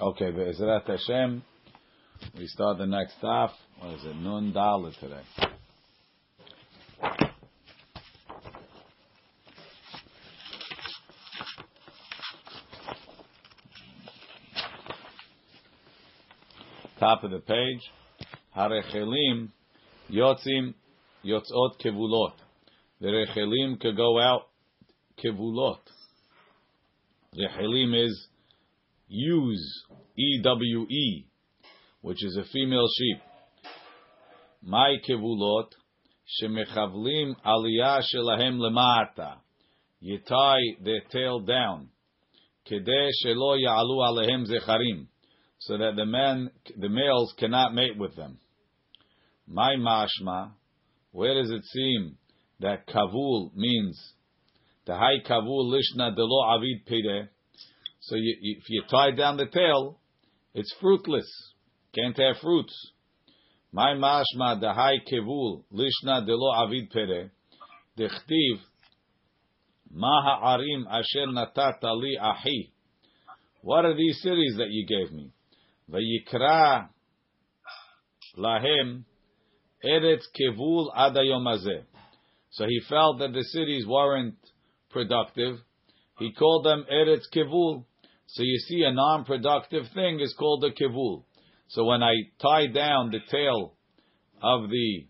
Okay, Be'ezrat Hashem, we start the next half. What is it? Nun Dalet today. Top of the page. Harechelim yotzim yotzot kevulot. The rechelim could go out kevulot. Rechelim is ewes, E W E, which is a female sheep. My kevulot shemechavlim aliyah shelahem lemata. You tie their tail down. Kedeh shelo ya'alu alehem zecharim. So that the men, the males cannot mate with them. My mashma, where does it seem that kavul means the high kavul lishna delo avid pide? So you, if you tie down the tail, it's fruitless. Can't have fruits. My mashma high kevul lishna delo avid pere dechtiv maha arim asher natata li ahi. What are these cities that you gave me? Vayikra lahem eretz kevul adayomazeh. So he felt that the cities weren't productive. He called them eretz kevul. So you see, a non-productive thing is called a kivul. So when I tie down the tail of the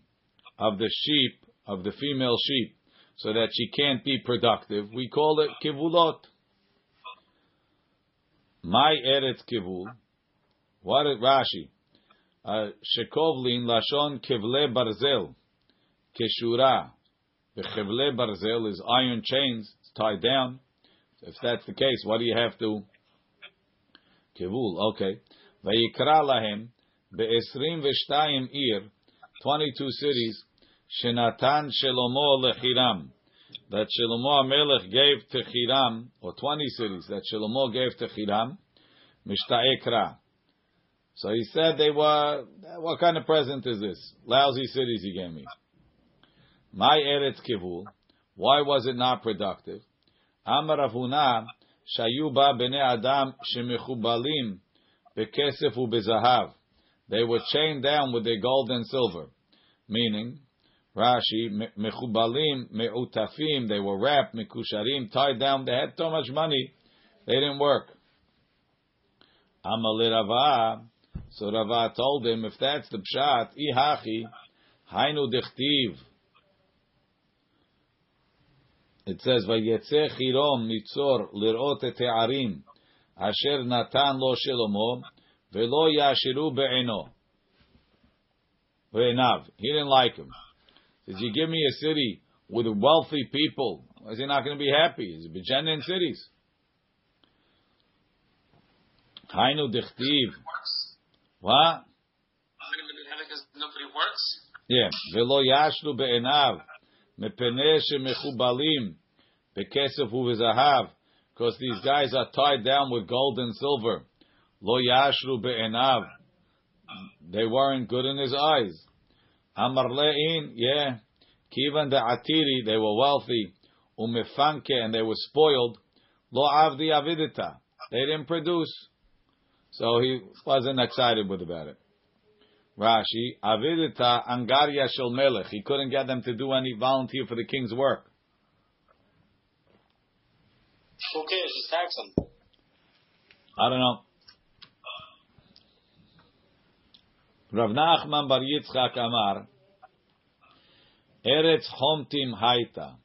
of the sheep of the female sheep, so that she can't be productive, we call it kivulot. My eretz kivul. What Rashi? Shekovlin lashon kevle barzel keshura. The kevle barzel is iron chains. It's tied down. If that's the case, what do you have to Kivul, okay. Vayikra lahem be'esrim v'shtayim ir, 22 cities, shenatan Shelomo lechiram, that Shelomo Melech gave to Chiram, or 20 cities that Shelomo gave to Chiram, mishta'ekra. So he said they were, what kind of present is this? Lousy cities he gave me. My Eretz Kivul, why was it not productive? Amar Avuna, שהיו בה בני אדם שמחובלים בכסף ובזהב. They were chained down with their gold and silver. Meaning, Rashi, mechubalim, me'utafim, they were wrapped, mekusharim, tied down, they had so much money, they didn't work. Amali Rava, so Rava told him, if that's the pshat, ihachi, hainu dichtiv, it says, "Vayetze chirom mitzor lirot et ha'arim asher natan lo Shlomo velo yashiru be'eno ve'enav." He didn't like him. He says, "You give me a city with wealthy people, is he not going to be happy? He's bejenin cities." Hainu dichtiv. What? Nobody works. Yeah. Velo yashru be'enav. מפני שמחובלים Bekesef who is ahav, because these guys are tied down with gold and silver. Lo yashru be'enav. They weren't good in his eyes. Amar le'in, yeah. Kivan de'atiri, they were wealthy. Umifanke, and they were spoiled. Lo avdi avidita. They didn't produce. So he wasn't excited with about it. Rashi, avidita angaria shel melech. He couldn't get them to do any volunteer for the king's work. Who cares? Just tax them. I don't know. Rav Nachman Bar Yitzchak Amar, Eretz Homtim Haita.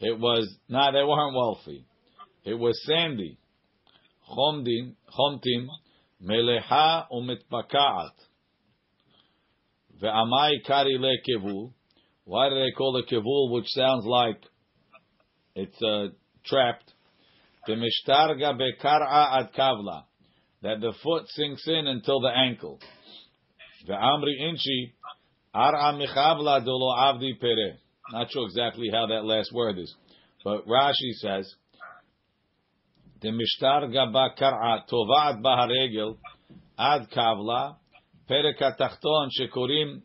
It was, nah, they weren't wealthy. It was sandy. Homdim, Homtim, Meleha Umitpakaat. Ve'amai kari le kivul. Why do they call it kivul, which sounds like it's uh, trapped? Bekar'a ad kavla. That the foot sinks in until the ankle. The Amri inchi ar'a Amichavla dolo avdi pere. Not sure exactly how that last word is. But Rashi says, the Mishtarga gaba kar'a baharegel ad kavla perekatachton shekurim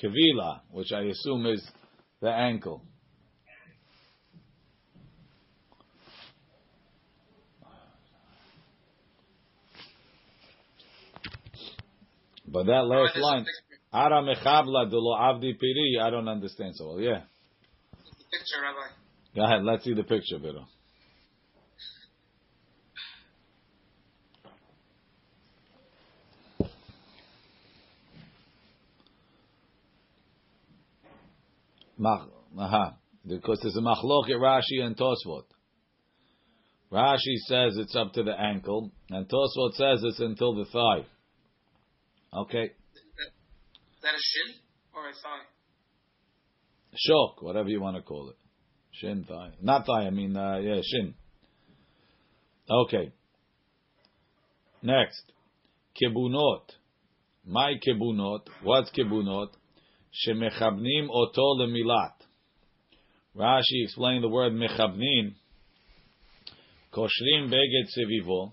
kavila, which I assume is the ankle. But that last line. Ara mechabla de lo avdi piri, I don't understand so well. Yeah. Picture, Rabbi. Go ahead, let's see the picture, Bido. Mach, aha. Because there's a machlok at Rashi and Tosfot. Rashi says it's up to the ankle, and Tosfot says it's until the thigh. Okay. Is that a shin or a thigh? Shok, whatever you want to call it. Shin, thigh. Not thigh, I mean, uh, yeah, shin. Okay. Next. Kibunot. My kibunot. What's kibunot? Shemechabnim oto lemilat. Rashi explained the word mechabnim. Koshrim beged sevivo.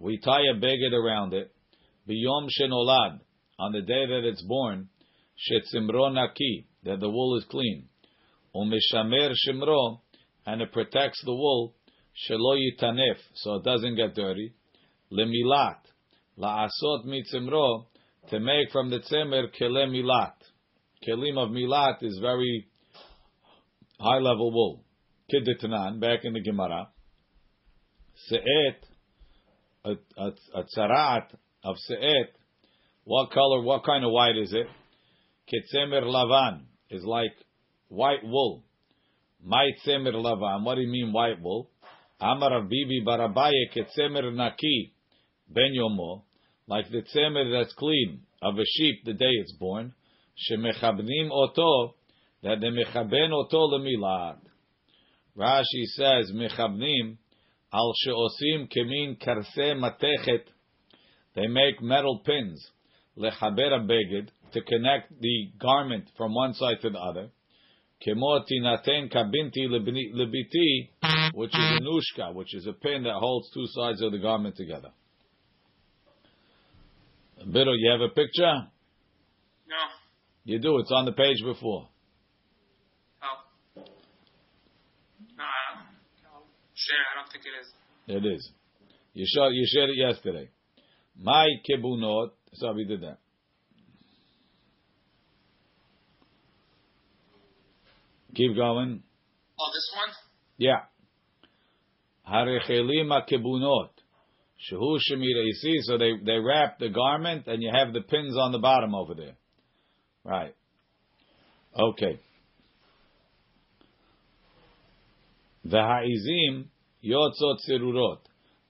We tie a beged around it. Biyom shenolad. On the day that it's born. Shetzimro naki. That the wool is clean. Umeshamer shimro. And it protects the wool. Shelo yitanef. So it doesn't get dirty. Lemilat. La'asot mitzimro. To make from the tzemer kele milat. Kelim of milat is very high level wool. Kidditanan, back in the Gemara. Se'et, a, tzarat of se'et, what color, what kind of white is it? Ketzemer lavan is like white wool. My tzemer lavan, what do you mean white wool? Amar Bibi Barabaye ketzemer naki ben yomo, like the tzemer that's clean of a sheep the day it's born. Shemechabnim oto, that they mechaben oto lemilad. Rashi says mechabnim al sheosim kemin karse matechet. They make metal pins lechaber beged to connect the garment from one side to the other. Kemo tinaten kabinti lebiti, which is a nushka, which is a pin that holds two sides of the garment together. Bido, you have a picture? No. You do. It's on the page before. Oh. No, I don't. I'll share. I don't think it is. It is. You showed you shared it yesterday. My kibunot. So we did that. Keep going. Oh, this one? Yeah. Harechelim kibunot. Shehu shemira. You see, so they they wrap the garment and you have the pins on the bottom over there. Right. Okay. The ha'izim yotzot zirurot.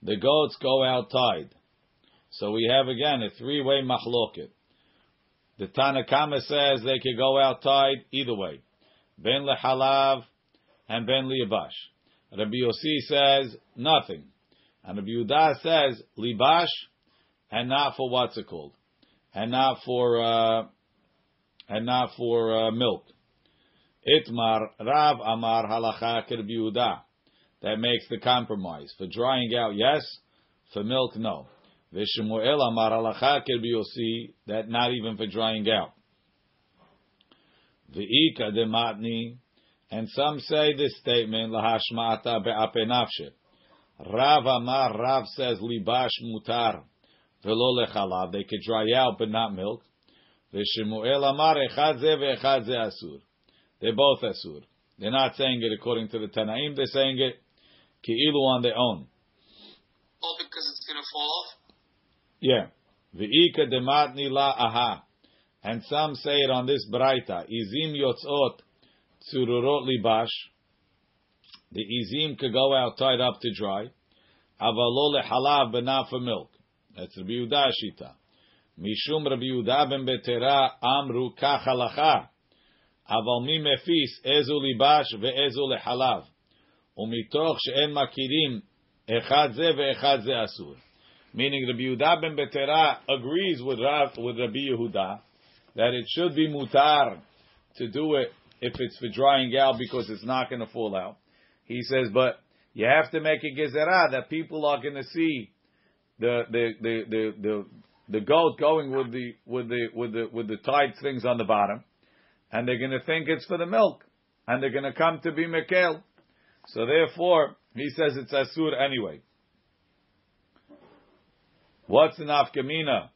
The goats go out tied. So we have again a three-way machloket. The Tanakama says they could go out tied either way. Ben lehalav and ben liyabash. Rabbi Yossi says nothing. And Rabbi Yudah says libash and not for what's it called? And not for, uh, and not for uh, milk. Itmar Rav Amar Halacha Rabbi Yehuda. That makes the compromise. For drying out, yes. For milk, no. Vishemuel Amar Halacha Rabbi Yossi. That not even for drying out. V'ika dematni. And some say this statement, lahashma'ata be'ape nafshe. Rav Amar, Rav says, libash mutar. Velo lechalav. They could dry out, but not milk. V'shemuel Amar, echad ze ve'echad ze asur. They're both asur. They're not saying it according to the Tanaim. They're saying it ki'ilu on their own. All because it's going to fall off? Yeah. V'ika dematni la aha. And some say it on this braita. Izim yotzot tsururot libash. The izim could go out tied up to dry. Avalo lehalav but not for milk. That's Rabbi Yehuda Shita. Mishum Rabbi Yehuda ben Betera amru kach halacha. אבל מי מפיס איזו ליבש ואיזו לחלב. ומתוך שאין מכירים אחד זה ואחד זה אסור. Meaning Rabbi Yehuda ben Betera agrees with, Rav, with Rabbi Yehuda that it should be mutar to do it if it's for drying out because it's not going to fall out. He says, but you have to make a gezerah that people are going to see the the the the the, the goat going with the with the with the with the tied things on the bottom and they're going to think it's for the milk, and they're going to come to be Mekel. So therefore, he says it's Asur anyway. What's an afkamina?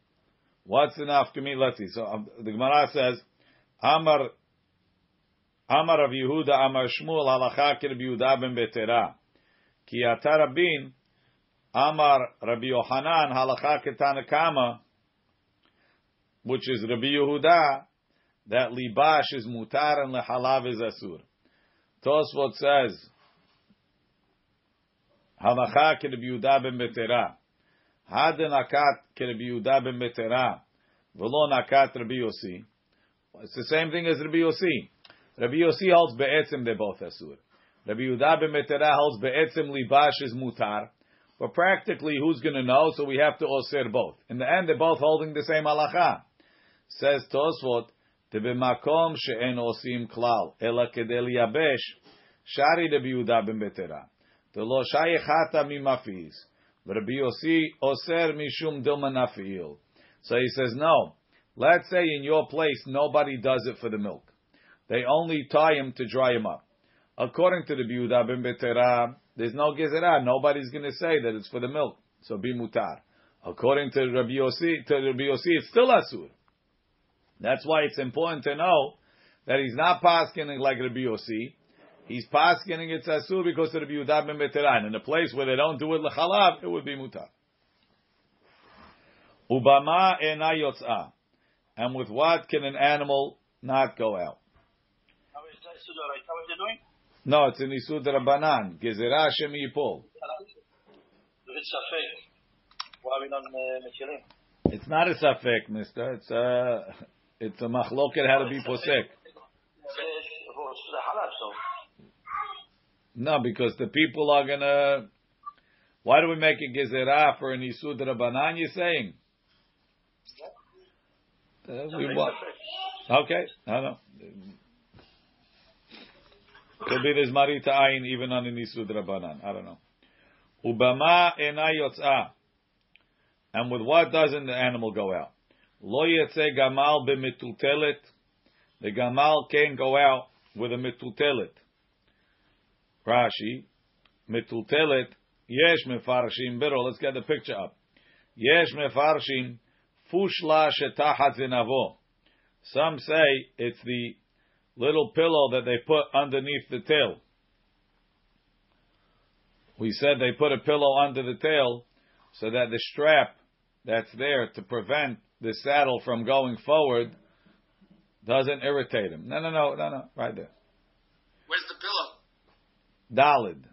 What's to me? Let's see. So um, the Gemara says, Amar Amar of Yehuda Amar Shmuel halacha Rabbi Yehuda ben Betera. Ki atarabin Amar Rabbi Yohanan halacha ketanakama, which is Rabbi Yehuda, that libash is mutar and lehalav is asur. Tosfot says halacha Rabbi Yehuda ben Betera. It's the same thing as Rabbi Yossi. Rabbi Yossi holds be'etzim they both asur. Rabbi Yehuda ben Betera holds be'etzim libash is mutar. But practically, who's going to know? So we have to osir both. In the end, they're both holding the same halacha. Says Tosfot, "Tebemakom she'en osim klal ela kedel yabesh shari Rabbi Yehuda ben Betera. Telo shayechata mimafiz. Rabbi Yossi oser mishum dilma So he says, no. Let's say in your place nobody does it for the milk. They only tie him to dry him up. According to the Yehuda ben Betera, there's no gezerah. Nobody's going to say that it's for the milk. So be mutar. According to Rabbi Yossi, to Rabbi Yossi, it's still asur. That's why it's important to know that he's not paskening like Rabbi Yossi. He's paskening it's asur because of Rabbi Yehuda ben Betera. In a place where they don't do it lechalav, it would be mutar. Ubama ena yotzah. And with what can an animal not go out? How is that How is doing? No, it's in Isud Rabbanan. Gezerah Hashem Yipol. Uh, it's not a safek, mister. It's a, it's a machloket how to be posek. No, because the people are gonna. Why do we make a gezerah for an isud rabbanan? You're saying? Uh, we want. Okay, I know. Could be there's marita ayin even on an isud rabbanan. I don't know. Ubama ena yotzah. And with what doesn't the animal go out? Lo yetze gamal b'metutelet. The gamal can't go out with a metutelet. Rashi, metutelet, yesh mefarshim biro. Let's get the picture up. Yesh mefarshim fushla shetachat zinavo. Some say it's the little pillow that they put underneath the tail. We said they put a pillow under the tail so that the strap that's there to prevent the saddle from going forward doesn't irritate him. No, no, no, no, no, right there. Where's the pillow? Dalid.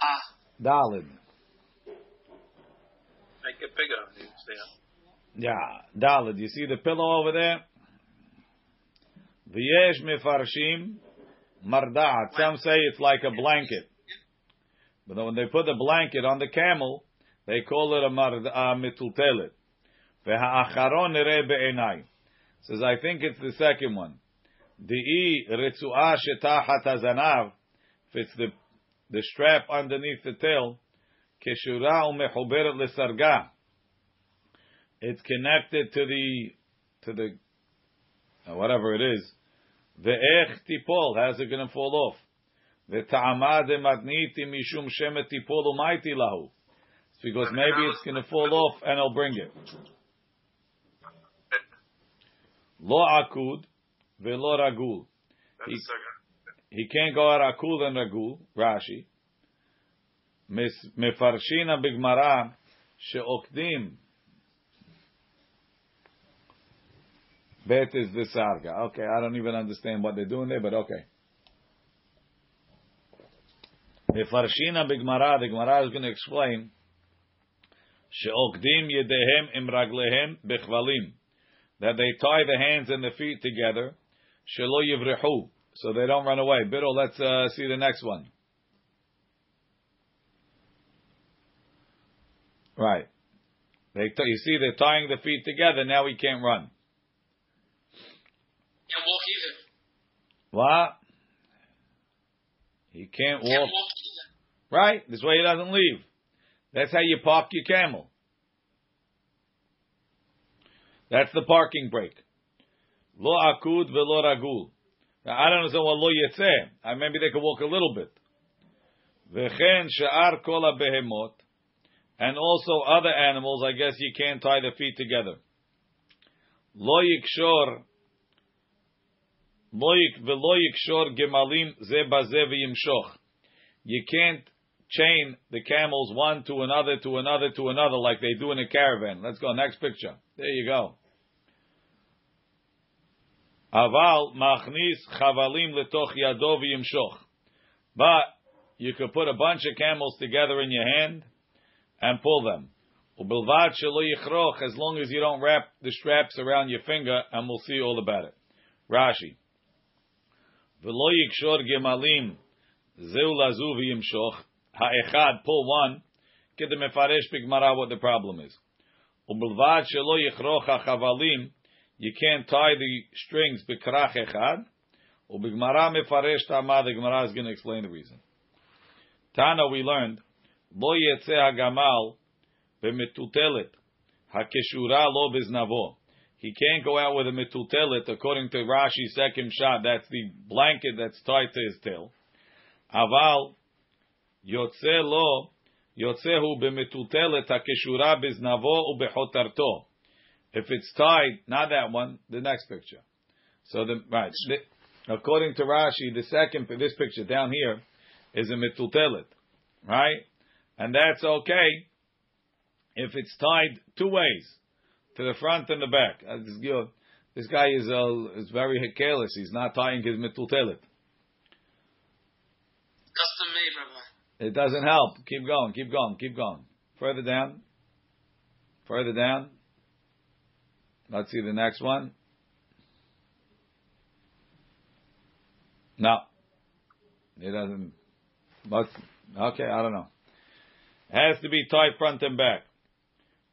Ah. Dalid. Make it bigger. Yeah, Dalid. You see the pillow over there? V'yesh mefarshim mardat. Some say it's like a blanket. But when they put the blanket on the camel, they call it a mitultelet. Ve'ha'acharon nere be'enai. Says, I think it's the second one. Di'i ritzu'ah shetachat hazanav. If it's the, the strap underneath the tail, keshura u'mechuberet lesarga. It's connected to the, to the, uh, whatever it is. Ve'ech tipol. How's it going to fall off? Ve'ta'amad matniti mishum shemet tipol lahu. It's because maybe it's going to fall off and I'll bring it. Lo akud ve'lo ragul. He, he can't go out akul and ragul. Rashi. מפרשין בגמרא שעוקדים Bet is the sarga. Okay, I don't even understand what they're doing there, but okay. Mefarshina b'gmara, the Gemara is going to explain, she'okdim yedehem im raglehem bechvalim, that they tie the hands and the feet together, shelo yivrehu, so they don't run away. Biddle, let's uh, see the next one. Right. They t- you see, they're tying the feet together, now he can't run. Can't walk either. What? He can't walk. Can't walk either. Right? This way he doesn't leave. That's how you park your camel. That's the parking brake. Lo akud velo ragul. Now, I don't understand what lo yetzeh. Maybe they could walk a little bit. V'chen she'ar kol behemot, and also other animals. I guess you can't tie the feet together. Lo yikshor, lo yik v'lo yikshor gemalim ze baze v'yimshoch. You can't chain the camels one to another to another to another like they do in a caravan. Let's go next picture. There you go. Aval machnis chavalim letoch yado v'yimshoch. But you could put a bunch of camels together in your hand and pull them. Ubilvad shelo yichroch, as long as you don't wrap the straps around your finger, and we'll see all about it. Rashi. V'lo yikshor gemalim zeu lazu v'yimshoch. Ha'echad, pull one. Get the bigmara what the problem is. Ubilvad shelo yichroch ha'chavalim, you can't tie the strings bekrach echad. Ubigmara mefaresh tama, the Gemara is going to explain the reason. Tana, we learned, lo yetze hagamal b'metutelet, hakeshura lo biznavo. He can't go out with a metutelet, according to Rashi's second shot. That's the blanket that's tied to his tail. Aval yotze lo yotzehu b'metutelet hakeshura biznavo ubechotarto. If it's tied, not that one, the next picture. So the right, the, according to Rashi, the second this picture down here is a metutelet, right? And that's okay if it's tied two ways, to the front and the back. Uh, This, this guy is uh, is very careless. He's not tying his metutelet. Custom made, Rabbi. It doesn't help. Keep going, keep going, keep going. Further down. Further down. Let's see the next one. No. It doesn't. But, okay, I don't know. It Has to be tied front and back.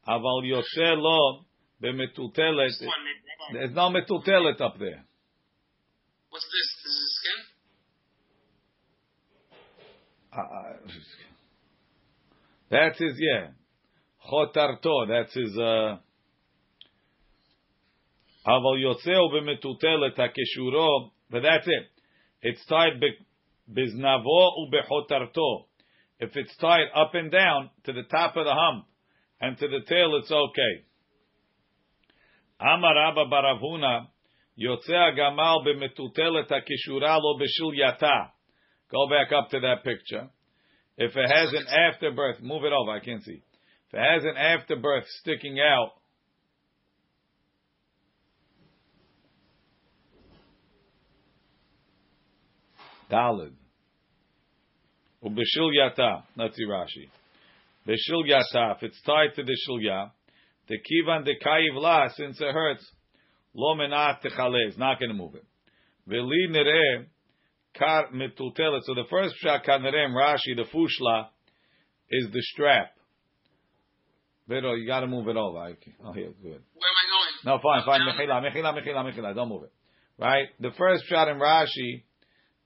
Aval yoshe lo b'metutelet. There's no metutelet up there. What's this? This is skin? Uh, that's his, yeah. Chotarto, that's his, uh, Yotzeo b'metutelet hakeshuro, but that's it. It's tied biznavo ubechotarto. If it's tied up and down to the top of the hump and to the tail, it's okay. Amar Abba Baravuna, yotzea gamal b'metutelet hakeshura lo b'shil yata. Go back up to that picture. If it has an afterbirth, move it over. I can't see. If it has an afterbirth sticking out, Dalid. Ubeshil yata. Let's see Rashi. Beshil yata. If it's tied to the shilya, the kivan de kayiv la, since it hurts, lo menat techale. It's not going to move it. Veli nere kar metutelet. So the first pshat kanerem Rashi, the fushla, is the strap. Vero, you got to move it over. Okay. Oh, here, good. Where am I going? No, fine, fine. Down. Mechila, mechila, mechila, mechila. Don't move it. Right? The first shot in Rashi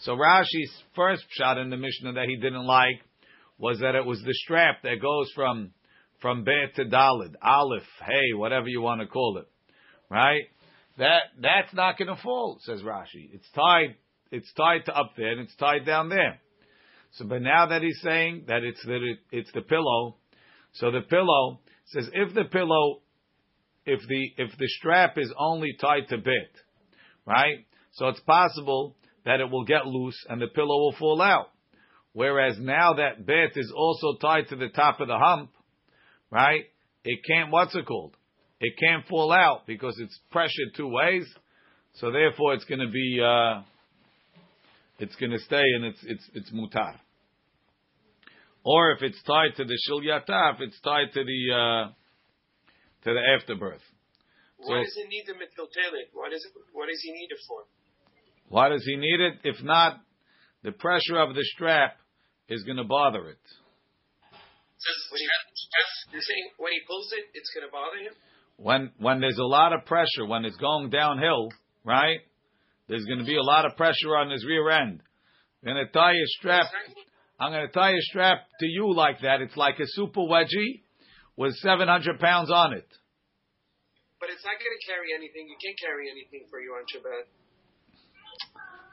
So Rashi's first shot in the Mishnah that he didn't like was that it was the strap that goes from from Bet to Dalid, Aleph, Hey, whatever you want to call it, right? That that's not going to fall, says Rashi. It's tied. It's tied to up there and it's tied down there. So, but now that he's saying that it's the it's the pillow, so the pillow says if the pillow, if the if the strap is only tied to bit right? So it's possible that it will get loose and the pillow will fall out. Whereas now that bit is also tied to the top of the hump, right? It can't. What's it called? It can't fall out because it's pressured two ways. So therefore, it's going to be. Uh, it's going to stay and it's it's it's mutar. Or if it's tied to the shilyata, if it's tied to the uh, to the afterbirth. Why So- does it need the metutelet? What is it? What does he need it for? Why does he need it? If not, the pressure of the strap is going to bother it. When he-. You're saying when he pulls it, it's going to bother him? When when there's a lot of pressure, when it's going downhill, right? There's going to be a lot of pressure on his rear end. I'm going to tie a strap. I'm going to tie a strap to you like that. It's like a super wedgie with 700 pounds on it. But it's not going to carry anything. You can't carry anything for you on Shabbat.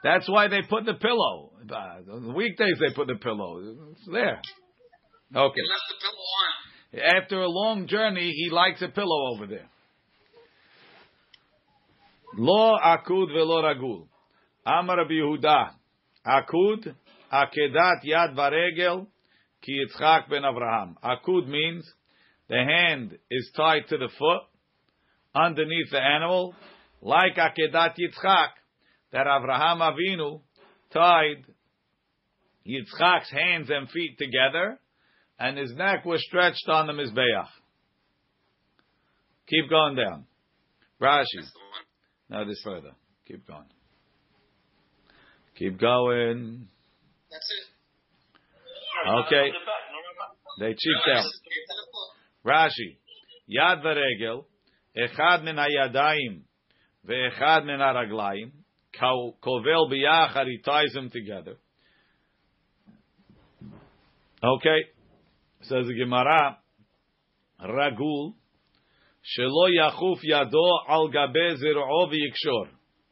That's why they put the pillow. Uh, on the weekdays they put the pillow. It's there. Okay. He left the pillow on. After a long journey, he likes a pillow over there. Lo akud velo ragul. Amar Yehuda. Akud, akedat yad varegel, ki Yitzchak ben Avraham. Akud means the hand is tied to the foot underneath the animal, like akedat Yitzchak, that Avraham Avinu tied Yitzchak's hands and feet together, and his neck was stretched on the Mizbeach. Keep going down. Rashi. Now this further. Keep going. Keep going. That's it. Okay. They cheaped out. Just get to the foot. Rashi. Yad v'regel, echad min hayadayim, ve'echad min haraglayim, ko- kovel biyachad, he ties them together. Okay. Says the Gemara, ragul, shelo yachuf yado al gabe zir'o v'yikshor.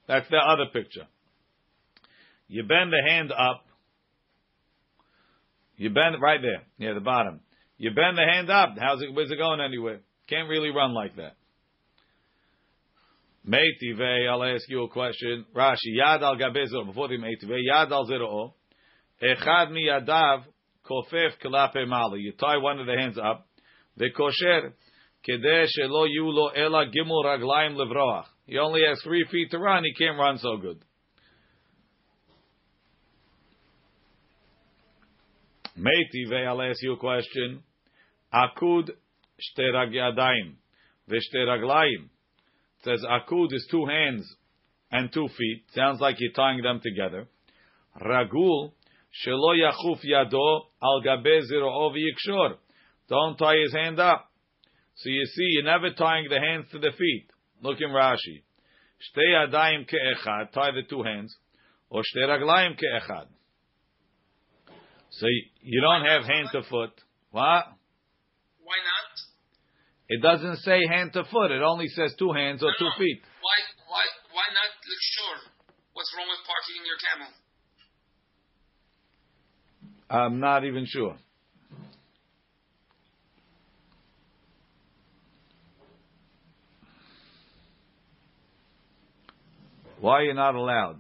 That's the other picture. You bend the hand up. You bend right there, near the bottom. You bend the hand up. How's it? Where's it going anywhere? Can't really run like that. Meitive, I'll ask you a question. Rashi, yad al gabezo, before the meitive, yad al zero, echad mi yadav, kofef kelape mali. You tie one of the hands up, the kosher, kedeh shelo yu lo ela gimel raglaim levroach. He only has three feet to run, he can't run so good. Meitive, I'll ask you a question. Akud shte ragyadayim, v'shte raglayim. It says akud is two hands and two feet. Sounds like you're tying them together. Ragul shelo yachuf yado al gabe ziro yikshor. Don't tie his hand up. So you see, you're never tying the hands to the feet. Look in Rashi. Shte yadayim ke'echad, tie the two hands. Or shte raglayim ke'echad. So you don't have hand to foot. What? Why not? It doesn't say hand to foot. It only says two hands or No, two no. feet. Why? Why? Why not? Look sure. What's wrong with parking your camel? I'm not even sure. Why are you not allowed?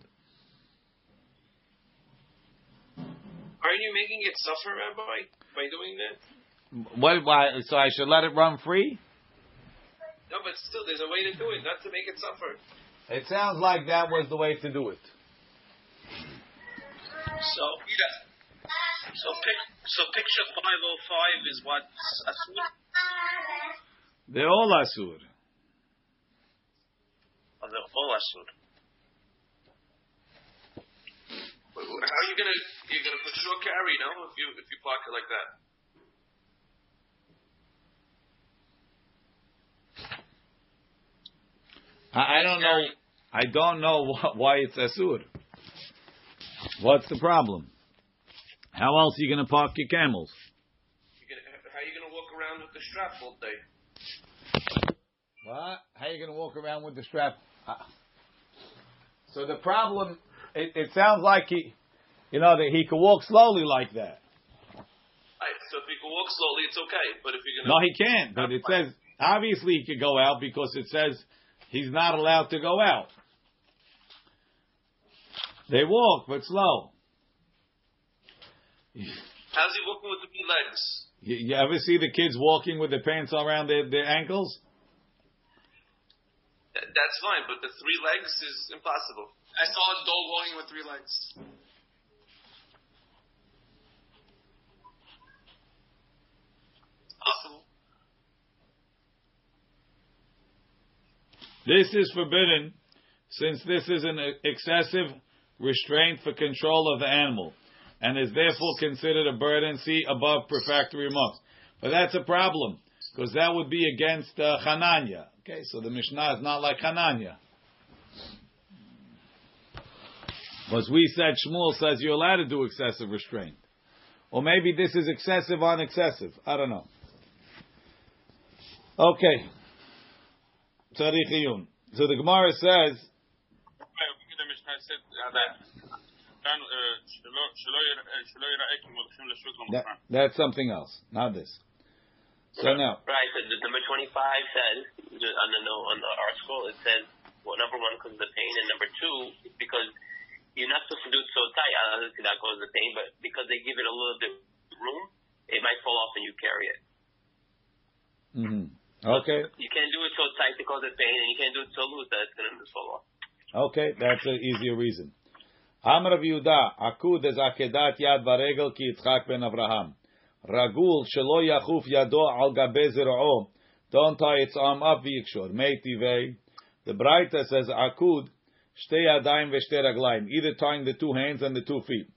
Aren't you making it suffer, Rabbi, by doing that? What? Why? So I should let it run free? No, but still, there's a way to do it, not to make it suffer. It sounds like that was the way to do it. So, so, pic, so picture 505 is what? Asur? They're all asur. Or the all Asur? Oh, how are you gonna you're gonna for sure carry, no? If you if you park it like that. I, I don't know. I don't know wh- why it's asur. What's the problem? How else are you going to park your camels? You're gonna, how are you gonna walk around with the strap all day? What? How are you going to walk around with the strap? Uh, So the problem, it, it sounds like he, you know, that he could walk slowly like that. Right, so if he can walk slowly, it's okay. But if you're No, gonna he can't. But it says obviously he could go out because it says he's not allowed to go out. They walk, but slow. how's he walking with the two legs? You, you ever see the kids walking with their pants around their, their ankles? That, that's fine, but the three legs is impossible. I saw a dog walking with three legs. Possible. This is forbidden since this is an excessive restraint for control of the animal, and is therefore considered a burden, see above prefactory remarks. But that's a problem, because that would be against uh, Hananya. Okay, so the Mishnah is not like Hananya. Because we said Shmuel says you're allowed to do excessive restraint. Or maybe this is excessive on excessive. I don't know. Okay tzarich iyun. So the Gemara says. That, that's something else, not this. So now, right? So the number twenty-five says on the note on the article it says well, number one because of the pain, and number two because you're not supposed to do it so tight. Obviously, that causes the pain, but because they give it a little bit room, it might fall off and you carry it. Mm-hmm okay, You can't do it so tight to cause the pain, and you can't do it so loose that it's going to fall off. okay, that's an easier reason. Amar Rav Yehuda, akud is akedat yad varegel ki Yitzchak ben Avraham. Ragul shelo yachuf yado al gabe zir'o. Don't tie its arm up v'yikshor. Meitivei. The Braita says akud shtei yadayim v'shtei raglayim. Either tying the two hands and the two feet.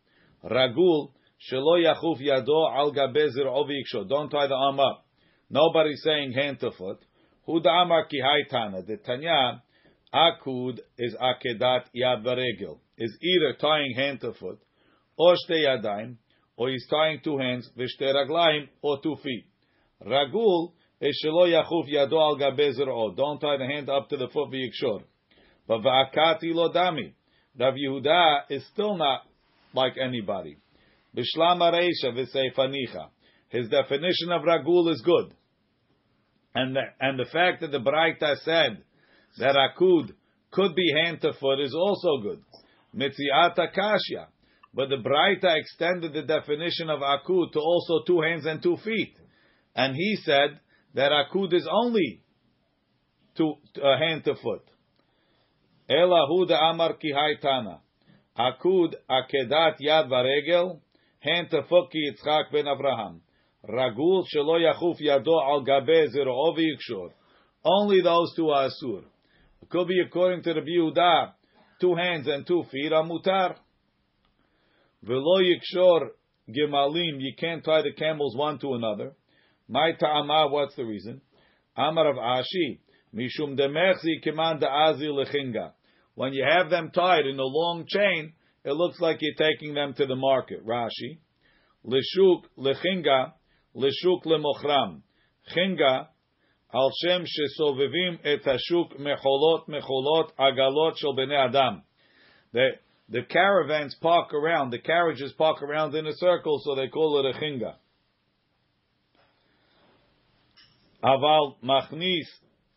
Ragul shelo yachuf yado al gabe zir'o v'yikshor. Don't tie the arm up. Nobody's saying hand to foot. Huda amar ki haitana. The Tanya akud is akedat yad. Is either tying hand to foot, or shtei yadayim, or he's tying two hands, v'shtei raglayim, or two feet. Ragul is shelo yachuf yado al gabe. Don't tie the hand up to the foot v'yikshor. But va'akati lo dami. Rav Yehuda is still not like anybody. Bishlam areisha v'seifanicha. His definition of ragul is good. And the, and the fact that the Braita said that akud could be hand to foot is also good. Mitziata kashya. But the Braita extended the definition of akud to also two hands and two feet. And he said that akud is only two, uh, hand to foot. Ela huda amar ki haitana. Akud akedat yad varegel, hand to foot ki Yitzchak ben Avraham. Ragul shelo yachuf yado al gabe. Only those two are asur. It could be according to the Yehuda, two hands and two feet are mutar. V'lo yikshor gemalim, you can't tie the camels one to another. My ta'amah, what's the reason? Amar of Ashi, mishum demechzi kiman da'azi lechinga. When you have them tied in a long chain, it looks like you're taking them to the market. Rashi, lishuk lechinga, lishuk lemochram. Chinga, al shem shesovevim et hashuk mecholot mecholot agalot shel bnei adam. The the caravans park around, the carriages park around in a circle, so they call it a chinga. Aval machnis,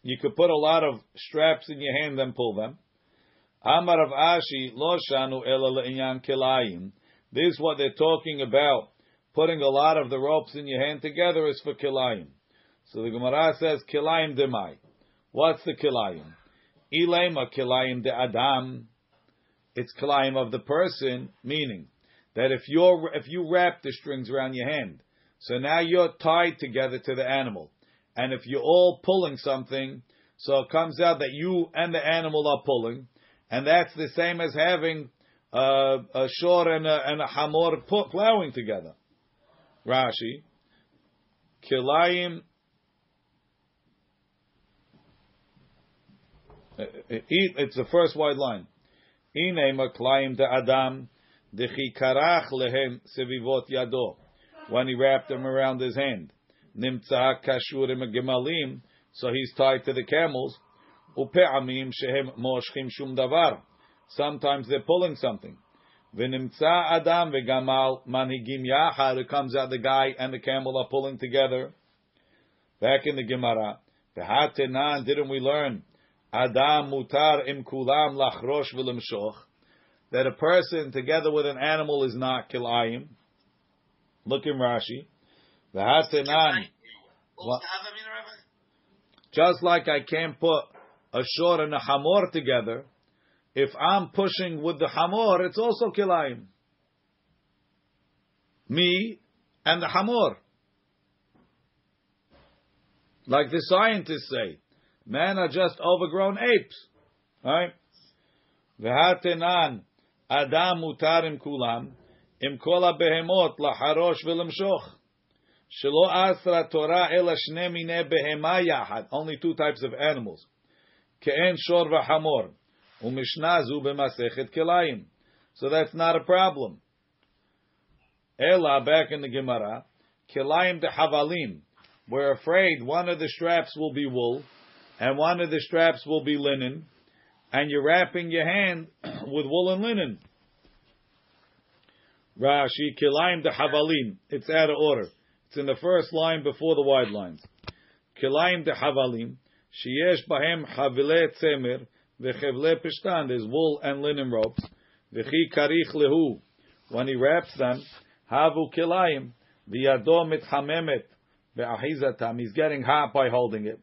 you could put a lot of straps in your hand and pull them. Amar of Ashi, lo shanu ela le'inyan kilayim. This is what they're talking about. Putting a lot of the ropes in your hand together is for kilayim. So the Gemara says kilayim demai. What's the kilayim? Ilema kilayim de adam. It's kilayim of the person, meaning that if you're if you wrap the strings around your hand, so now you're tied together to the animal, and if you're all pulling something, so it comes out that you and the animal are pulling, and that's the same as having uh, a shor and a, and a hamor plowing together. Rashi, kilayim. uh, uh, It's the first wide line. Ine maklayim de adam dechikarach lehem sevivot yado. When he wrapped them around his hand. Nimtza kashurim gemalim. So he's tied to the camels. Upe'amim shehem moshchim shum davar. Sometimes they're pulling something. V'nimtza adam vegamal manhigim yachad. It comes out the guy and the camel are pulling together. Back in the Gemara. V'hatenan, didn't we learn? Adam mutar im kulam lachrosh v'lemshoch. That a person together with an animal is not kilayim. Look in Rashi. V'hatenan. Just like I can't put a shor and a hamor together, if I'm pushing with the hamor, it's also kilayim. Me and the hamor. Like the scientists say, men are just overgrown apes. Right? V'hatenan Adam mutar im kulam, im kol behemot laharosh v'lemshoch. Shelo asra Torah ela shne mine behema. Only two types of animals. Ke'en shor v'hamor. U'mishnah zu b'masechet. So that's not a problem. Ela, back in the Gemara, kelayim de havalim. We're afraid one of the straps will be wool, and one of the straps will be linen, and you're wrapping your hand with wool and linen. Rashi, kilayim de havalim. It's out of order. It's in the first line before the wide lines. Kilayim de havalim. Sheyesh bahem havile tzemer vechevle pishtan. There's wool and linen ropes. V'chi karich lehu. When he wraps them, havu kilayim. V'yado mitchamemet. Ve'ahizatam. He's getting hot by holding it.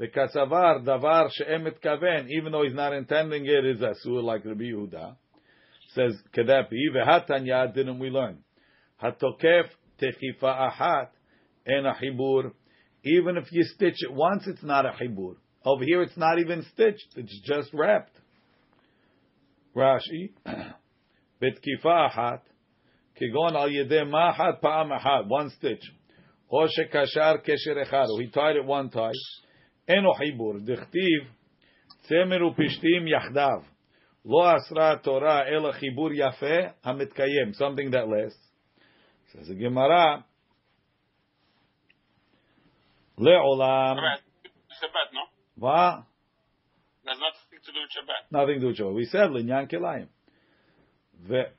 V'kasavar davar she'emet kaven. Even though he's not intending it, is asur like Rabbi Yehuda. Says kedapi. Ve'hatanya didn't we learn? Hatokef techifa ahat en a hibur. Even if you stitch it once, it's not a hibur. Over here, it's not even stitched; it's just wrapped. Rashi, betkifa ahat, kigon al yedeh mahat pa'am ahat, one stitch. O shekashar kesher echad, he tied it one tie. Eno hibur, dichtiv, tzemer upishtim yachdav. Lo asra Torah ela chibur yafeh hamitkayem, something that lasts. The Gemara, le'olam. Shabbat, no? Va? There's nothing to do with Shabbat. Nothing to do with Shabbat. We said linyan kelayim.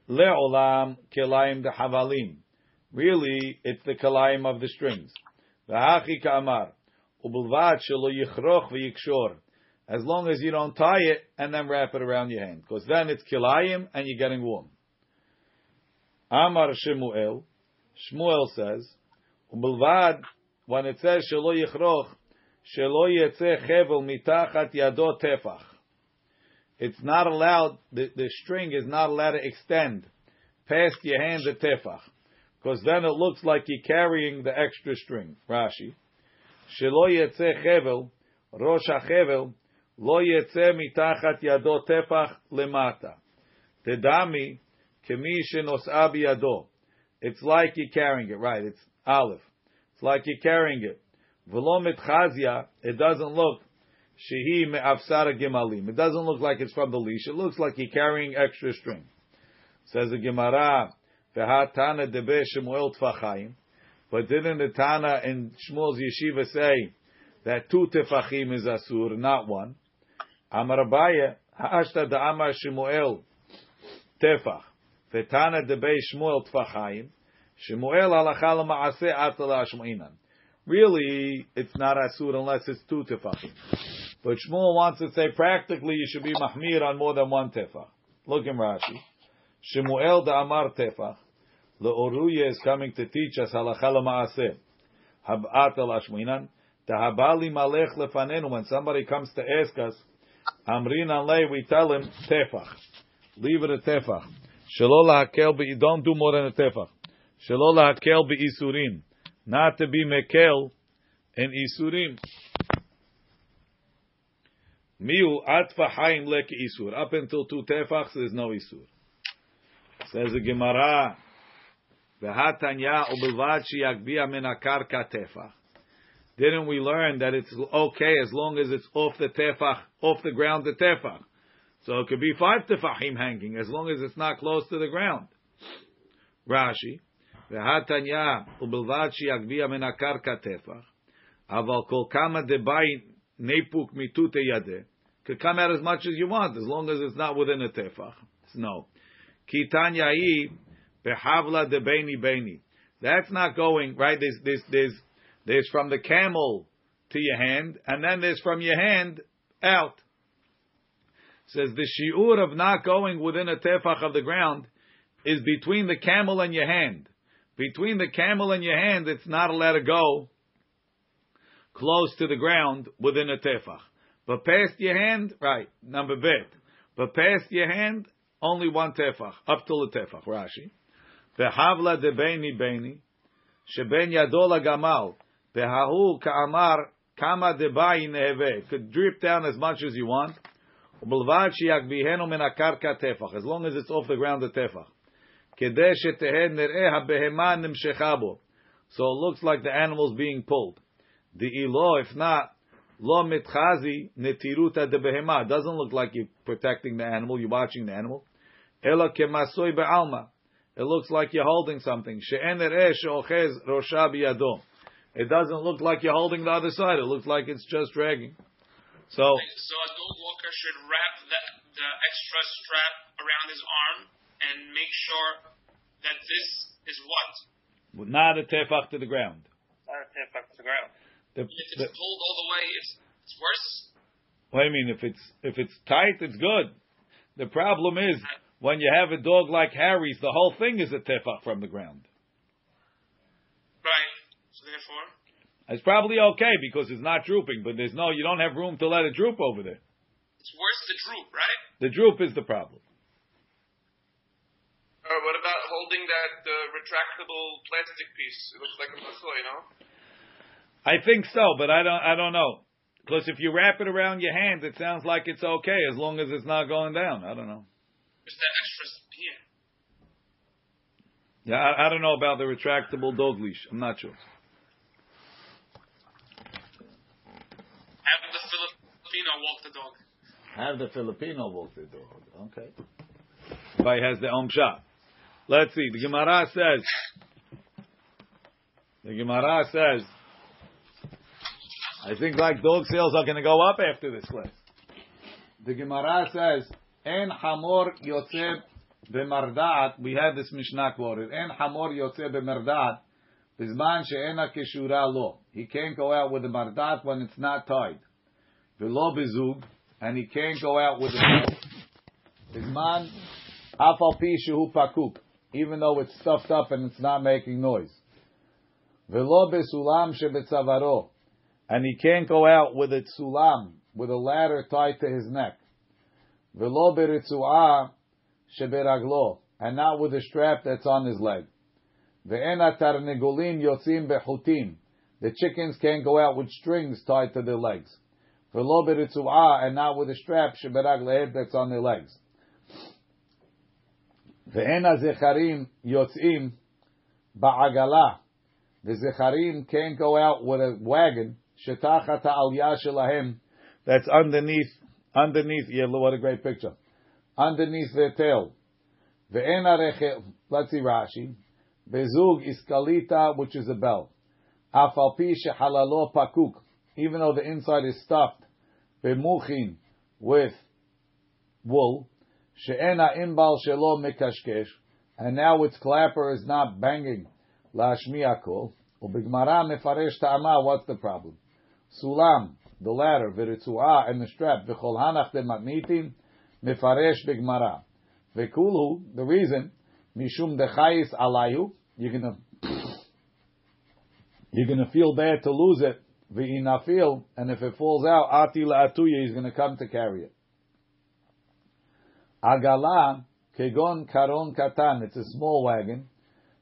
Le'olam kelayim de havalim. Really, it's the kelayim of the strings. V'hachi ka'amar. Ubulvat shelo yichroch v'yikshor. As long as you don't tie it and then wrap it around your hand. Because then it's kelayim and you're getting warm. Amar Shemuel. Shmuel says, Ubulvad, when it says shelo yichroch, yetze chevel mitachat yado tefach. It's not allowed, the, the string is not allowed to extend past your hand the tefach. Because then it looks like you're carrying the extra string. Rashi. Yetze chevel, rosh hachevel, lo yetze mitachat yado tefach lemata. Tedami, kemi shenos'a biyado. It's like you're carrying it, right? It's olive. It's like you're carrying it. V'lo mitchazia, it doesn't look shehi me'afsara gemalim. It doesn't look like it's from the leash. It looks like you're carrying extra string. Says the Gemara, v'hatana debe Shemuel tfachayim. But didn't the Tana in Shmuel's yeshiva say that two tefachim is asur, not one? Amar Abaye, ha'ashta da Amar Shemuel tefach. V'tana debe Shmuel tfachayim. Shemuel halacha l'ma'aseh atala ashmu'inan. Really, it's not asur unless it's two tefachim. But Shmuel wants to say practically you should be mahmir on more than one tefach. Look in Rashi. Shemuel da Amar tefach. Le'oruye is coming to teach us halacha l'ma'aseh. Hab'at al ashmu'inan. Tahabali malech lefanenu. When somebody comes to ask us, Amrin alei, we tell him tefach. Leave it at tefach. Shelo lahakel be. Don't do more than a tefach. Shelo lahakel be isurim. Not to be mekel in isurim. Miu atfa haim lek isur. Up until two tefachs, there's no isur. Says the Gemara, v'hatanya ubelvad shiyagbia min tefach. Didn't we learn that it's okay as long as it's off the tefach, off the ground, the tefach? So it could be five tefachim hanging as long as it's not close to the ground. Rashi, v'hatanya ubelvad shiyagbia min akarka tefach. Aval kol kama debai nepuk mitute yadeh. Could come out as much as you want, as long as it's not within a tefach. No. Kitanya behavla de beni. That's not going right. There's there's there's there's from the camel to your hand, and then there's from your hand out. Says the shiur of not going within a tefach of the ground is between the camel and your hand between the camel and your hand, it's not allowed to go close to the ground within a tefach. But past your hand, right, number bet. But past your hand, only one tefach, up to the tefach, Rashi. Behavla de beni beini sheben yadola gamal, behahu ka'amar kama debayi neheve. Could drip down as much as you want. As long as it's off the ground, the tefach. So it looks like the animal's being pulled. The ilo, if not, lo mitchazi netiruta de It Doesn't look like you're protecting the animal, you're watching the animal. Ela kemasoi be'alma. It looks like you're holding something. She'en ereh she'ochez rosha biyadom. It doesn't look like you're holding the other side. It looks like it's just dragging. So, so a dog walker should wrap that, the extra strap around his arm and make sure that this is what? not a tefach to the ground. Not a tip back to the ground. The, If it's the, pulled all the way, it's, it's worse. what do you mean? If it's if it's tight, it's good. The problem is uh, when you have a dog like Harry's, the whole thing is a tefach from the ground. Right. So therefore, It's probably okay because it's not drooping, but there's no, you don't have room to let it droop over there. it's worse to droop, right? The droop is the problem. Or Uh, what about holding that uh, retractable plastic piece? It looks like a muscle, you know? I think so, but I don't, I don't know. Because if you wrap it around your hands, it sounds like it's okay as long as it's not going down. I don't know. Just that extra here. Yeah, I, I don't know about the retractable dog leash. I'm not sure. Have the Filipino walk the dog. Have the Filipino walk the dog. Okay. Everybody has their own shot. Let's see. The Gemara says. The Gemara says. I think like dog sales are going to go up after this class. The Gemara says, "En hamor yotze b'mardat." We had this Mishnah quoted. "En hamor yotze b'mardat." Bizman she'ena keshura lo. He can't go out with the mardat when it's not tied. V'lo bezug, and he can't go out with a belt. Bizman afal pi shehu pakuk, even though it's stuffed up and it's not making noise. V'lo besulam shebetzavaro, and he can't go out with a tsulam, with a ladder tied to his neck. V'lo beritzuah sheberaglo, and not with a strap that's on his leg. Ve'ena tarnegolim yotzim bechutim. The chickens can't go out with strings tied to their legs. V'lo beritzuah, and not with a strap sheberaglehem that's on their legs. Ve'ena zecharim yotzim ba'agala. The zecharim can't go out with a wagon shetachat aliyah shelahem that's underneath underneath. Yeah, what a great picture. Underneath their tail. Ve'ena rechel. Let's see Rashi. Bezug iskalita, which is a bell. Afalpi shehalalo pakuk. Even though the inside is stuffed. Bemuchin with wool. She'ena imbal shelo mikashkesh. And now its clapper is not banging. Lashmiakol. Ubigmara mefaresh ta'ama. What's the problem? Sulam, the ladder, v'ritzuah, and the strap, v'chol hanach de matnitim, mefaresh bigmara. V'kulhu, the reason, mishum dechayis alayu, you're gonna, you're gonna feel bad to lose it, v'inafil, and if it falls out, ati la'atuya, he's gonna come to carry it. Agala, kegon karon katan, it's a small wagon,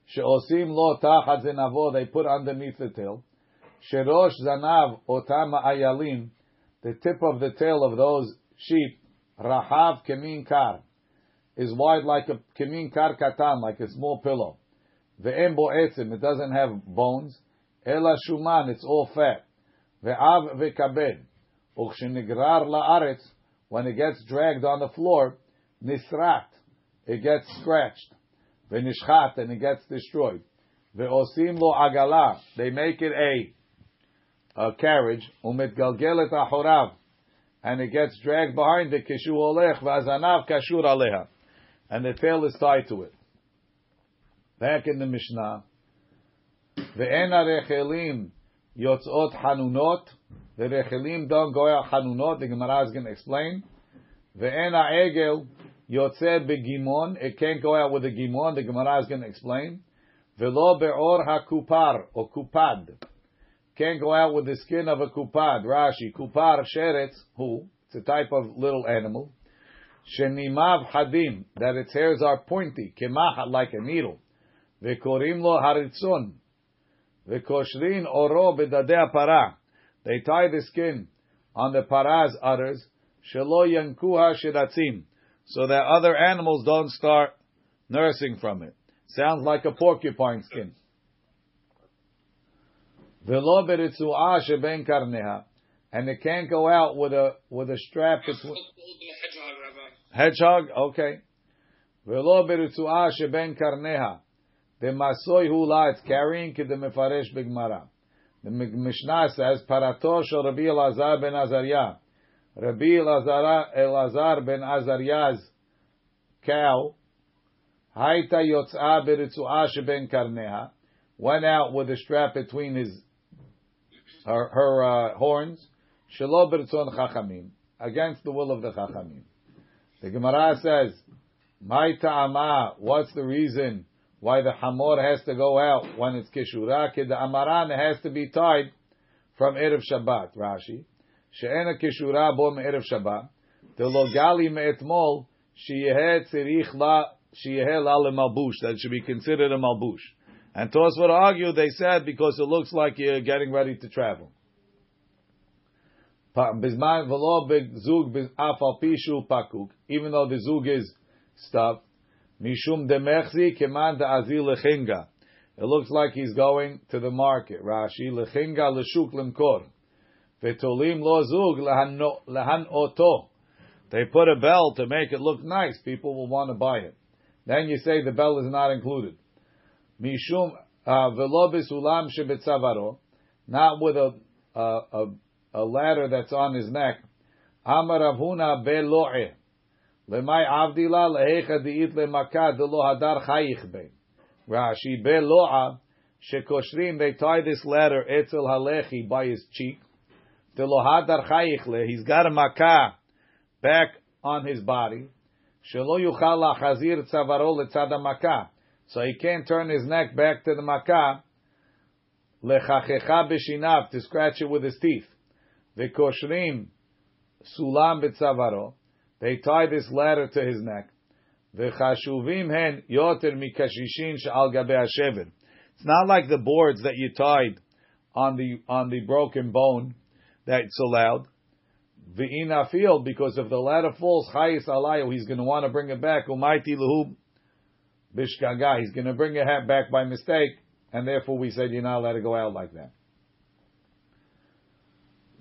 she'osim lo tachat zenavo, they put underneath the tail, Sherosh zanav otama ayalim, the tip of the tail of those sheep, rahav kemin kar, is wide like a kemin kar katan, like a small pillow. Ve'em etzim, it doesn't have bones. Ela shuman, it's all fat. Ve'av ve'kabed, uchshenigrar la'aretz, when it gets dragged on the floor, nisrat, it gets scratched. Ve'nishchat, and it gets destroyed. Ve'osim lo agala, they make it a a carriage, umitgalgelet ahorav, and it gets dragged behind the kishu olech v'azanav kashur aleha, and the tail is tied to it. Back in the Mishnah, ve'ena rechelim yotzot hanunot, the rechelim don't go out hanunot, the Gemara is going to explain. Ve'ena egel yotze begimon, it can't go out with a gimon, the Gemara is going to explain. Ve'lo be'or hakupar, or kupad, can't go out with the skin of a kupad. Rashi, kupar sheretz, who? It's a type of little animal. Shenimav hadim, that its hairs are pointy, kemah, like a needle. Vekorim lo haritzon. Vekoshrin oro bedadei para. They tie the skin on the para's udders. shelo yankuha shiratzim, so that other animals don't start nursing from it. Sounds like a porcupine skin. And it can't go out with a with a strap between Hedgehog. Okay. Beritzuah sheben karneha, the masoy hula it's carrying the mefaresh bigmara. The Mishnah says parato shel Rabbi Elazar ben Azariah. Rabbi Elazar ben Azariah's cow. Haita karneha. Went out with a strap between his her, her uh, horns. Shelo beritzon chachamim against the will of the chachamim. The Gemara says, "My ta'ama." What's the reason why the hamor has to go out when it's kishura? The amaran has to be tied from erev Shabbat. Rashi, kishura bo erev Shabbat. The logali me'etmol sheyeh tzirich la sheyeh la lemalbush. That should be considered a malbush. And Tos would argue, they said, because it looks like you're getting ready to travel. Even though the zug is stuffed, mishum demechzi keman azil lechinga. It looks like he's going to the market. Rashi lechinga leshuk lemkor. V'tolim lo zug lehan oto. They put a bell to make it look nice. People will want to buy it. Then you say the bell is not included. Mishum uh, velo besulam shebetzavaro, not with a, a a a ladder that's on his neck. Amar Avhuna belo'eh. Lemay avdila lehecha diit lemakad delo hadar chayich bein. Rashi belo'a shekoshrim they tie this ladder etzel halechi by his cheek. Delo hadar chayich le he's got a makah back on his body. Shelo yuchal lachazir tzavaro makah. So he can't turn his neck back to the makah. Lechachecha b'shinav to scratch it with his teeth. Sulam b'tzavaro. They tie this ladder to his neck. Hen yoter mikashishin gabe hashever. It's not like the boards that you tied on the on the broken bone that's allowed. V'ina field because if the ladder falls chayis alayu, he's going to want to bring it back. Umayti lehu bishkaga. He's going to bring it back by mistake, and therefore we said you're not allowed to go out like that.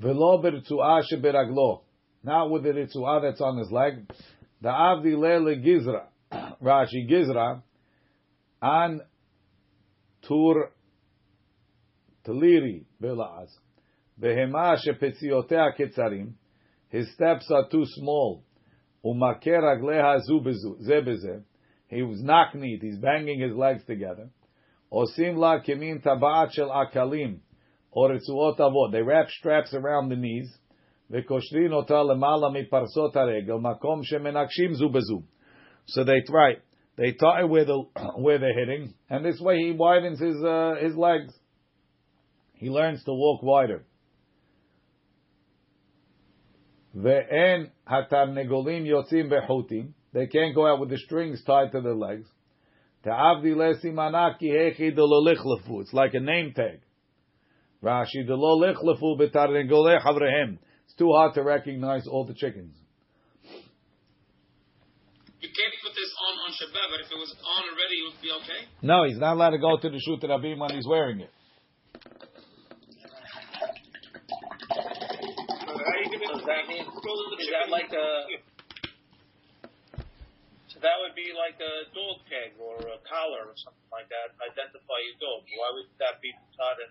Velo bertzuah sheberaglo. Not with the ritzuah that's on his leg. The avdi lele gizra. Rashi gizra. An tur teliri belaz. Behema shepetziyotea ketzarim. His steps are too small. Umaker ragleha zebeze. He was knock-kneed. He's banging his legs together. They wrap straps around the knees. So they try. They tie where the where they're hitting, and this way he widens his uh, his legs. He learns to walk wider. Ve'en hatarnegolim yotzim bechutim. They can't go out with the strings tied to their legs. Ta'avdi lesimanaki hechi delolichlefu. It's like a name tag. Rashi delolichlefu betarnegoleh havrehem. It's too hard to recognize all the chickens. You can't put this on on Shabbat, but if it was on already, it would be okay. No, he's not allowed to go to the Shut Rabim when he's wearing it. Does that mean, is that like a, so that would be like a dog tag or a collar or something like that, identify your dog. Why would that be taught in?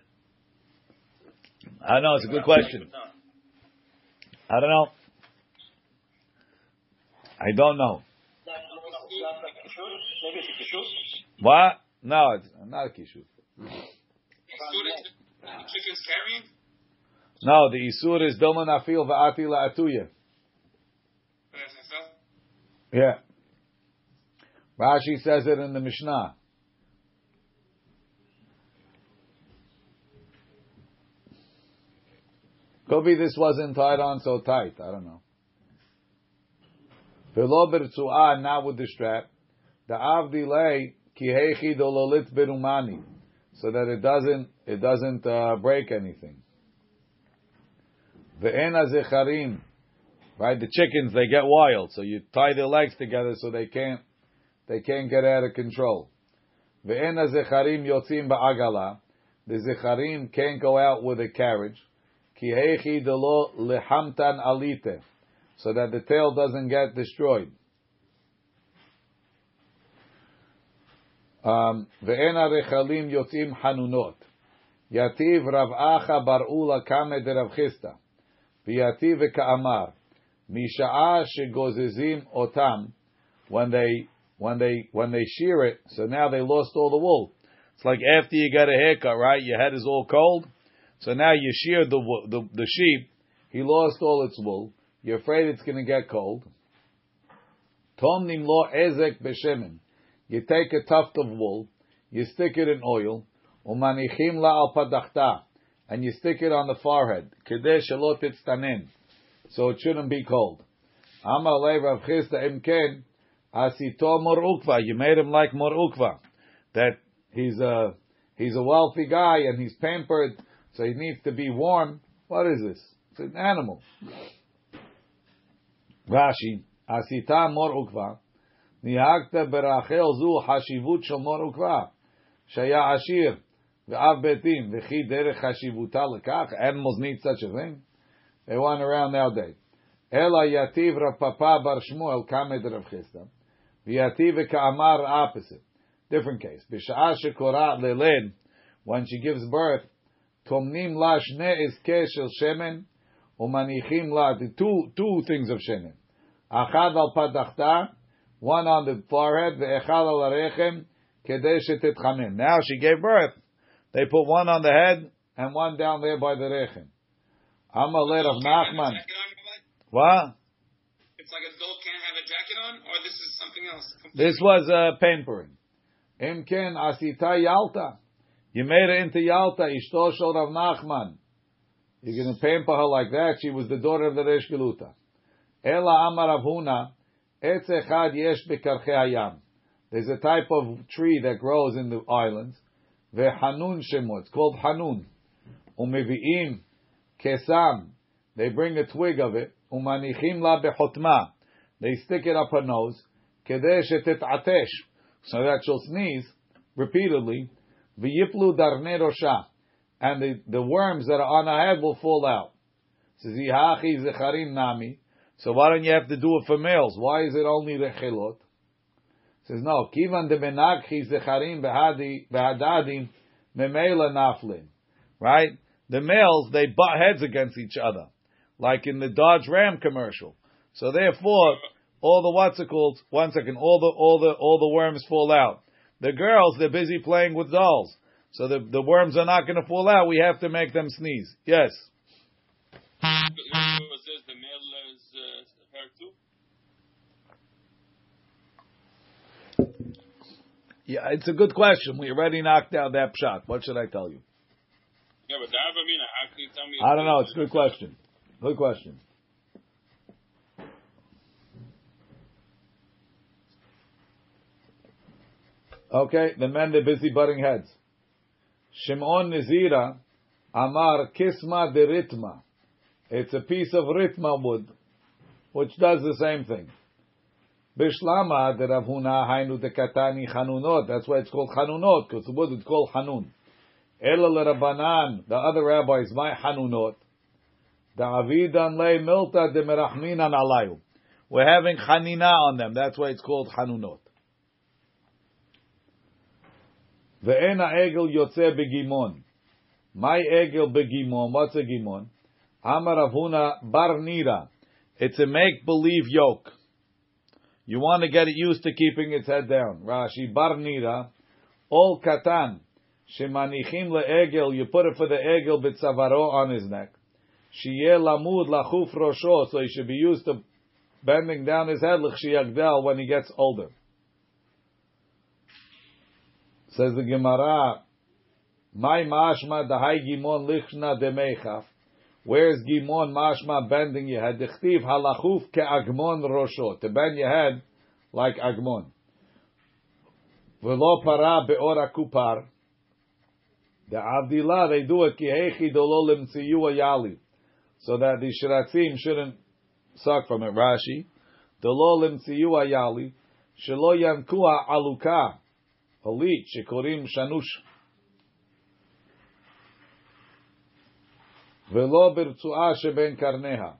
I don't know it's a good question. I don't know. I don't know. Maybe it's a kishut? What? No, it's not a kishut. Students, chickens carrying? No, the isur is doman afil va'ati la'atuya. Yeah. Rashi says it in the Mishnah. Could be this wasn't tied on so tight. I don't know. Velo bertzuah, not with the strap. The avdilei kihechi dololit berumani, so that it doesn't it doesn't uh, break anything. Ve'en azecharim Right? The chickens they get wild, so you tie their legs together so they can't they can't get out of control. Ve'en zecharim yotzim ba'agala. The zecharim can't go out with a carriage. Ki delo lehamtan alite, so that the tail doesn't get destroyed. Um, Ve'en rechalim yotzim hanunot. Yativ Rav Acha bar Ula kame de Rav Chisda. V'yativ ka'amar. Misha'a shegozezim otam. When they when they when they shear it, so now they lost all the wool. It's like after you got a haircut, right? Your head is all cold, so now you sheared the the, the sheep. He lost all its wool. You're afraid it's going to get cold. Tom lo ezek beshemen. You take a tuft of wool, you stick it in oil, umanichim la al padachta, and you stick it on the forehead. Kadesh shalot itstanin. So it shouldn't be cold. Amalei Rav Chisda imken asito morukva. You made him like morukva. That he's a, he's a wealthy guy and he's pampered, so he needs to be warm. What is this? It's an animal. Rashi, asita morukva. Nihakta berachel zu hashivut shel morukva. Shaya ashir. V'av betim v'chi derech hashivuta lekach. Animals need such a thing. They want around nowadays. Ela yativ Rav Papa Bar Shmuel kamed Rav Chisda. V'yativ opposite. Different case. B'sha'ah shekorat leled. When she gives birth, tomnim la shne iskeh umanichim la. Two, two things of shemen. Achad al. One on the forehead. Ve'echad al arechem. Now she gave birth. They put one on the head and one down there by the rechem. Amaler of Nachman. What? It's like a adult can't have a jacket on, or this is something else. This was uh, pampering. Imken asita yalta. You made her into yalta, ishto shel Rav Nachman. You're going to pamper her like that. She was the daughter of the Resh Geluta. Ela amar Avhuna. Etz echad yesh hayam. There's a type of tree that grows in the islands. Ve'hanun shemo. It's called hanun. Umevi'im kesam. They bring a twig of it. Umanichim la behotma. They stick it up her nose. Kedesh atesh. So that she'll sneeze repeatedly. V'yiplu darne rosha. And the, the worms that are on her head will fall out. Nami. So why don't you have to do it for males? Why is it only the rechilot? Says no. Kivan de benakhi zecharim behadadim memela naflin. Right? The males they butt heads against each other, like in the Dodge Ram commercial. So therefore, all the what's it called? One second. All the all the all the worms fall out. The girls they're busy playing with dolls, so the the worms are not going to fall out. We have to make them sneeze. Yes. Yeah, it's a good question. We already knocked out that shot. What should I tell you? Yeah, but Davamina, how can you tell me? I don't know. It's a good question. Good question. Okay, the men they're busy butting heads. Shimon Nizira Amar Kisma de Ritma. It's a piece of Ritma wood, which does the same thing. Bishlama the Ravuna Hainu de Katani Hanunot. That's why it's called Hanunot, because the wood is called Hanun. Ela Rabbanan, the other rabbis, my Hanunot. The Avidan Le Milta de Merachminan Alayu. We're having Hanina on them. That's why it's called Hanunot. Ve'ena Egel Yotze Begimon. My Egel Begimon. What's a Gimon? Amar Ravuna Bar Nira. It's a make-believe yoke. You want to get it used to keeping its head down. Rashi bar nira, all katan, shemanichim leegel, you put it for the egel bitzavaro on his neck. Shiyeh lamud lachuf rosho, so he should be used to bending down his head l'chshiyagdel when he gets older. Says the Gemara, my mashma dahai gimon lichna demechaf. Where's Gimon Mashma bending your head? Dichtiv halachuf ke agmon rosho. To bend your head like agmon. Velo para be'ora kupar. The avdila, they do it ki hechi dololim tziyua yali. So that the shiratzim shouldn't suck from it. Rashi. Dololim tziyua yali. Shelo yankua aluka. Halit shikorim shanush. Velo birtsu'a sheben karneha.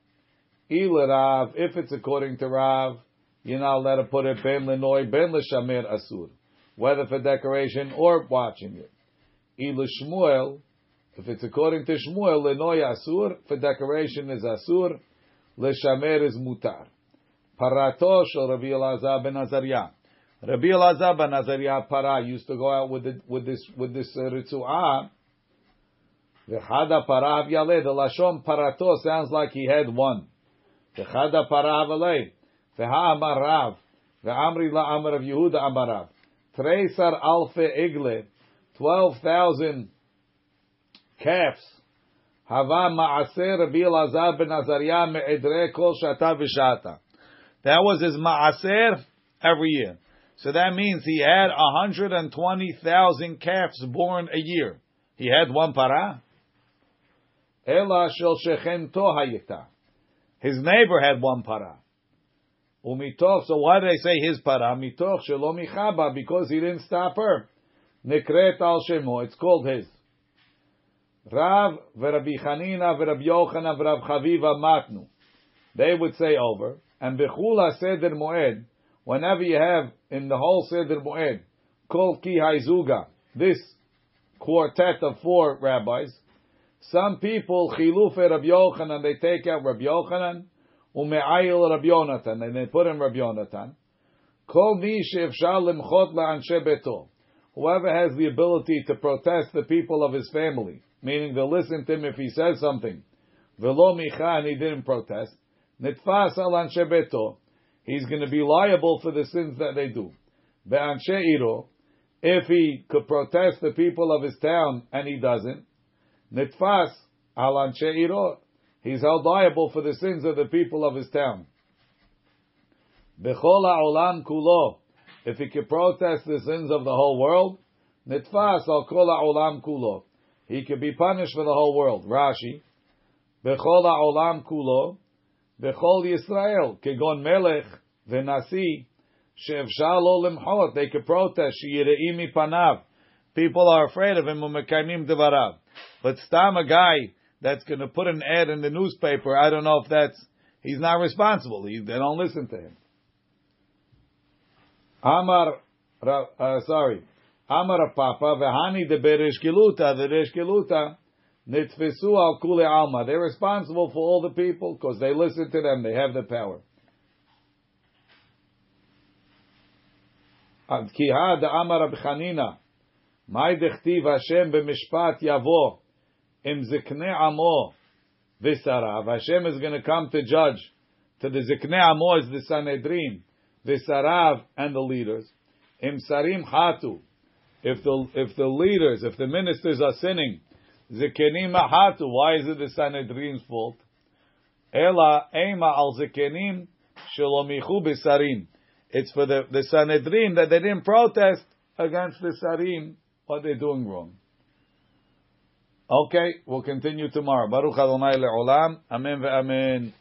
Il Rav, if it's according to Rav, you're not allowed to put it ben lenoy, ben leshamir asur. Whether for decoration or watching it. Il Shmuel, if it's according to Shmuel, lenoy asur, for decoration is asur, leshamir is mutar. Paratosh shel Rabbi Elazar ben Azariah. Rabbi Elazar ben Azariah para used to go out with, the, with this, with this uh, V'chada para yale. The lashon parato sounds like he had one. V'chada para avalei. V'ha amar Rav. V'amri la amar of Yehuda amar Rav. Treisar alfe igle. Twelve thousand calves. Hava ma'aser Rabbi Elazar ben Azariah me'edre kol shata v'shata. That was his ma'aser every year. So that means he had 120,000 calves born a year. He had one para. Ela shel shechem hayita. His neighbor had one para. Umitoch, so why do they say his para? Mitoch shelo michaba, because he didn't stop her. Nekret al shemo, it's called his. Rav v'Rabbi Chanina v'Rabbi Yochanan v'Rab Chaviva matnu. They would say over. And bechula seder moed, whenever you have in the whole seder moed, kol ki haizuga, this quartet of four rabbis, some people chiluf Rabbi Yochanan, they take out Rabbi Yochanan, ume'ayil Rabbi Yonatan, and they put in Rabbi Yonatan. Kol mi she'efshar limchot la'anshe beto. Whoever has the ability to protest the people of his family, meaning to listen to him if he says something, velo micha, and he didn't protest, Nitfas al anshe beto. He's going to be liable for the sins that they do. Be'anshe iro. If he could protest the people of his town and he doesn't, nitfas al anshe iro. He's held liable for the sins of the people of his town. Bechol olam kulo. If he could protest the sins of the whole world, nitfas al kol olam kulo. He could be punished for the whole world. Rashi. Bechol olam kulo. Bechol Yisrael, kegon melech v'nasi, she'efshar lo limchot, they could protest, she'yire'i mipanav. People are afraid of him, u'mekaimim devarav. But stam a guy that's going to put an ad in the newspaper, I don't know if that's, he's not responsible. He, they don't listen to him. Amar, uh, sorry, Amar Papa, v'hani de bereshkiluta, the reshkiluta, Nitfisu al kule alma. They're responsible for all the people because they listen to them. They have the power. Kiha da amar Chanina. Mai dechtiv Hashem b'mishpat yavo im zikne amo v'sarav. Hashem is going to come to judge to the zikne amo is the Sanhedrin, v'sarav and the leaders. Im sarim hatu. If the if the leaders, if the ministers are sinning, Zekenim mahatu. Why is it the Sanhedrin's fault? Ela ema al zekenim shalomichu besarim. It's for the, the Sanhedrin that they didn't protest against the sarim what they're doing wrong. Okay, we'll continue tomorrow. Baruch Adonai le'olam. Amen ve'amen.